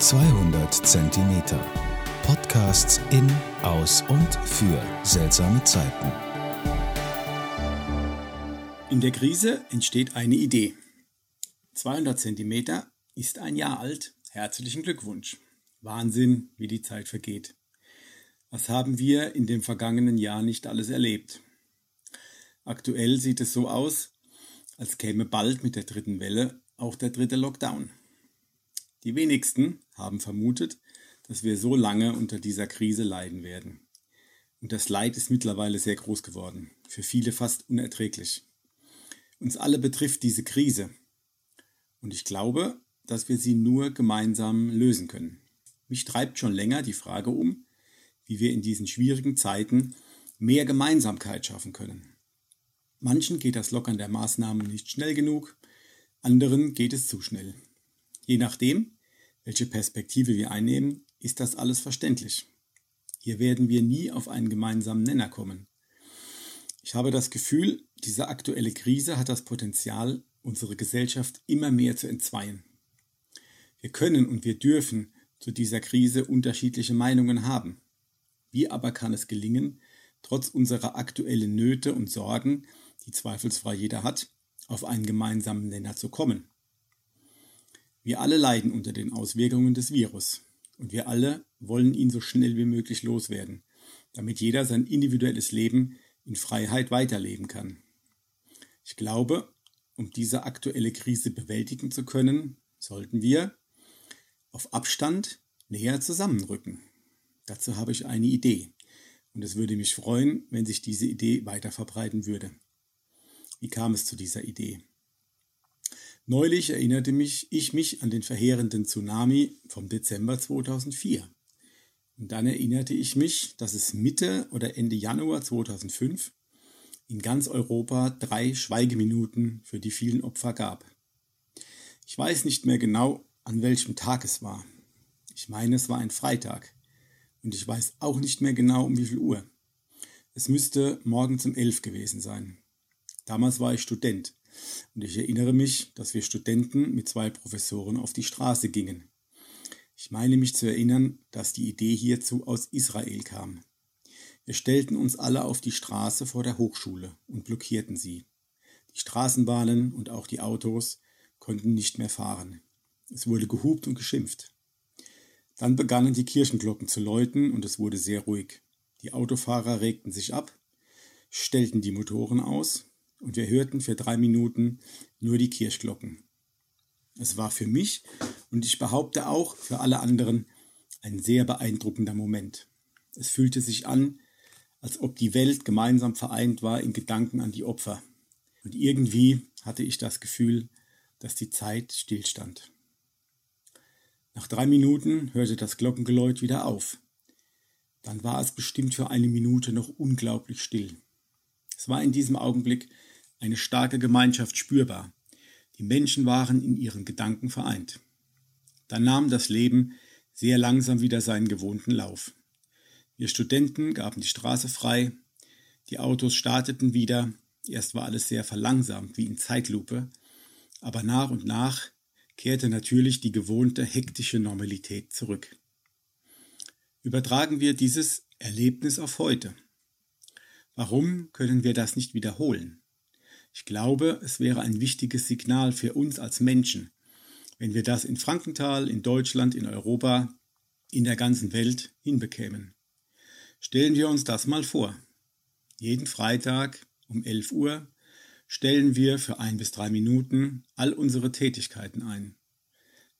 200 Zentimeter. Podcasts in, aus und für seltsame Zeiten. In der Krise entsteht eine Idee. 200 Zentimeter ist ein Jahr alt. Herzlichen Glückwunsch. Wahnsinn, wie die Zeit vergeht. Was haben wir in dem vergangenen Jahr nicht alles erlebt? Aktuell sieht es so aus, als käme bald mit der dritten Welle auch der dritte Lockdown. Die wenigsten haben vermutet, dass wir so lange unter dieser Krise leiden werden. Und das Leid ist mittlerweile sehr groß geworden, für viele fast unerträglich. Uns alle betrifft diese Krise. Und ich glaube, dass wir sie nur gemeinsam lösen können. Mich treibt schon länger die Frage um, wie wir in diesen schwierigen Zeiten mehr Gemeinsamkeit schaffen können. Manchen geht das Lockern der Maßnahmen nicht schnell genug, anderen geht es zu schnell. Je nachdem, welche Perspektive wir einnehmen, ist das alles verständlich. Hier werden wir nie auf einen gemeinsamen Nenner kommen. Ich habe das Gefühl, diese aktuelle Krise hat das Potenzial, unsere Gesellschaft immer mehr zu entzweien. Wir können und wir dürfen zu dieser Krise unterschiedliche Meinungen haben. Wie aber kann es gelingen, trotz unserer aktuellen Nöte und Sorgen, die zweifelsfrei jeder hat, auf einen gemeinsamen Nenner zu kommen? Wir alle leiden unter den Auswirkungen des Virus und wir alle wollen ihn so schnell wie möglich loswerden, damit jeder sein individuelles Leben in Freiheit weiterleben kann. Ich glaube, um diese aktuelle Krise bewältigen zu können, sollten wir auf Abstand näher zusammenrücken. Dazu habe ich eine Idee und es würde mich freuen, wenn sich diese Idee weiter verbreiten würde. Wie kam es zu dieser Idee? Neulich erinnerte mich ich mich an den verheerenden Tsunami vom Dezember 2004. Und dann erinnerte ich mich, dass es Mitte oder Ende Januar 2005 in ganz Europa drei Schweigeminuten für die vielen Opfer gab. Ich weiß nicht mehr genau, an welchem Tag es war. Ich meine, es war ein Freitag. Und ich weiß auch nicht mehr genau, um wie viel Uhr. Es müsste morgens um elf gewesen sein. Damals war ich Student und ich erinnere mich, dass wir Studenten mit zwei Professoren auf die Straße gingen. Ich meine mich zu erinnern, dass die Idee hierzu aus Israel kam. Wir stellten uns alle auf die Straße vor der Hochschule und blockierten sie. Die Straßenbahnen und auch die Autos konnten nicht mehr fahren. Es wurde gehupt und geschimpft. Dann begannen die Kirchenglocken zu läuten und es wurde sehr ruhig. Die Autofahrer regten sich ab, stellten die Motoren aus und wir hörten für drei Minuten nur die Kirchglocken. Es war für mich und ich behaupte auch für alle anderen ein sehr beeindruckender Moment. Es fühlte sich an, als ob die Welt gemeinsam vereint war in Gedanken an die Opfer. Und irgendwie hatte ich das Gefühl, dass die Zeit stillstand. Nach drei Minuten hörte das Glockengeläut wieder auf. Dann war es bestimmt für eine Minute noch unglaublich still. Es war in diesem Augenblick, eine starke Gemeinschaft spürbar. Die Menschen waren in ihren Gedanken vereint. Dann nahm das Leben sehr langsam wieder seinen gewohnten Lauf. Wir Studenten gaben die Straße frei, die Autos starteten wieder, erst war alles sehr verlangsamt wie in Zeitlupe, aber nach und nach kehrte natürlich die gewohnte hektische Normalität zurück. Übertragen wir dieses Erlebnis auf heute. Warum können wir das nicht wiederholen? Ich glaube, es wäre ein wichtiges Signal für uns als Menschen, wenn wir das in Frankenthal, in Deutschland, in Europa, in der ganzen Welt hinbekämen. Stellen wir uns das mal vor. Jeden Freitag um 11 Uhr stellen wir für ein bis drei Minuten all unsere Tätigkeiten ein,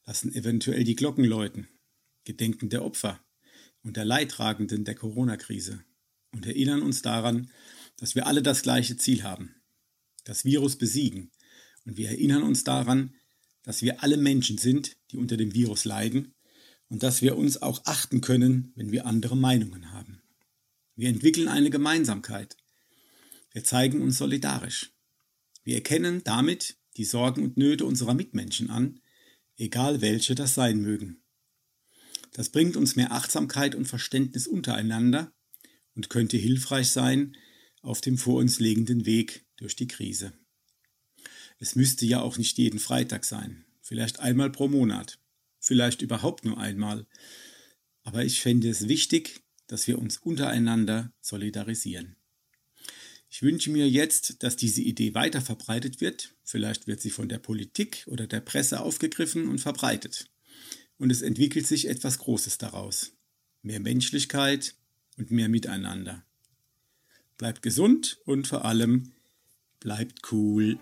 lassen eventuell die Glocken läuten, gedenken der Opfer und der Leidtragenden der Corona-Krise und erinnern uns daran, dass wir alle das gleiche Ziel haben, das Virus besiegen. Und wir erinnern uns daran, dass wir alle Menschen sind, die unter dem Virus leiden und dass wir uns auch achten können, wenn wir andere Meinungen haben. Wir entwickeln eine Gemeinsamkeit. Wir zeigen uns solidarisch. Wir erkennen damit die Sorgen und Nöte unserer Mitmenschen an, egal welche das sein mögen. Das bringt uns mehr Achtsamkeit und Verständnis untereinander und könnte hilfreich sein auf dem vor uns liegenden Weg durch die Krise. Es müsste ja auch nicht jeden Freitag sein, vielleicht einmal pro Monat, vielleicht überhaupt nur einmal. Aber ich fände es wichtig, dass wir uns untereinander solidarisieren. Ich wünsche mir jetzt, dass diese Idee weiter verbreitet wird. Vielleicht wird sie von der Politik oder der Presse aufgegriffen und verbreitet. Und es entwickelt sich etwas Großes daraus. Mehr Menschlichkeit und mehr Miteinander. Bleibt gesund und vor allem bleibt cool.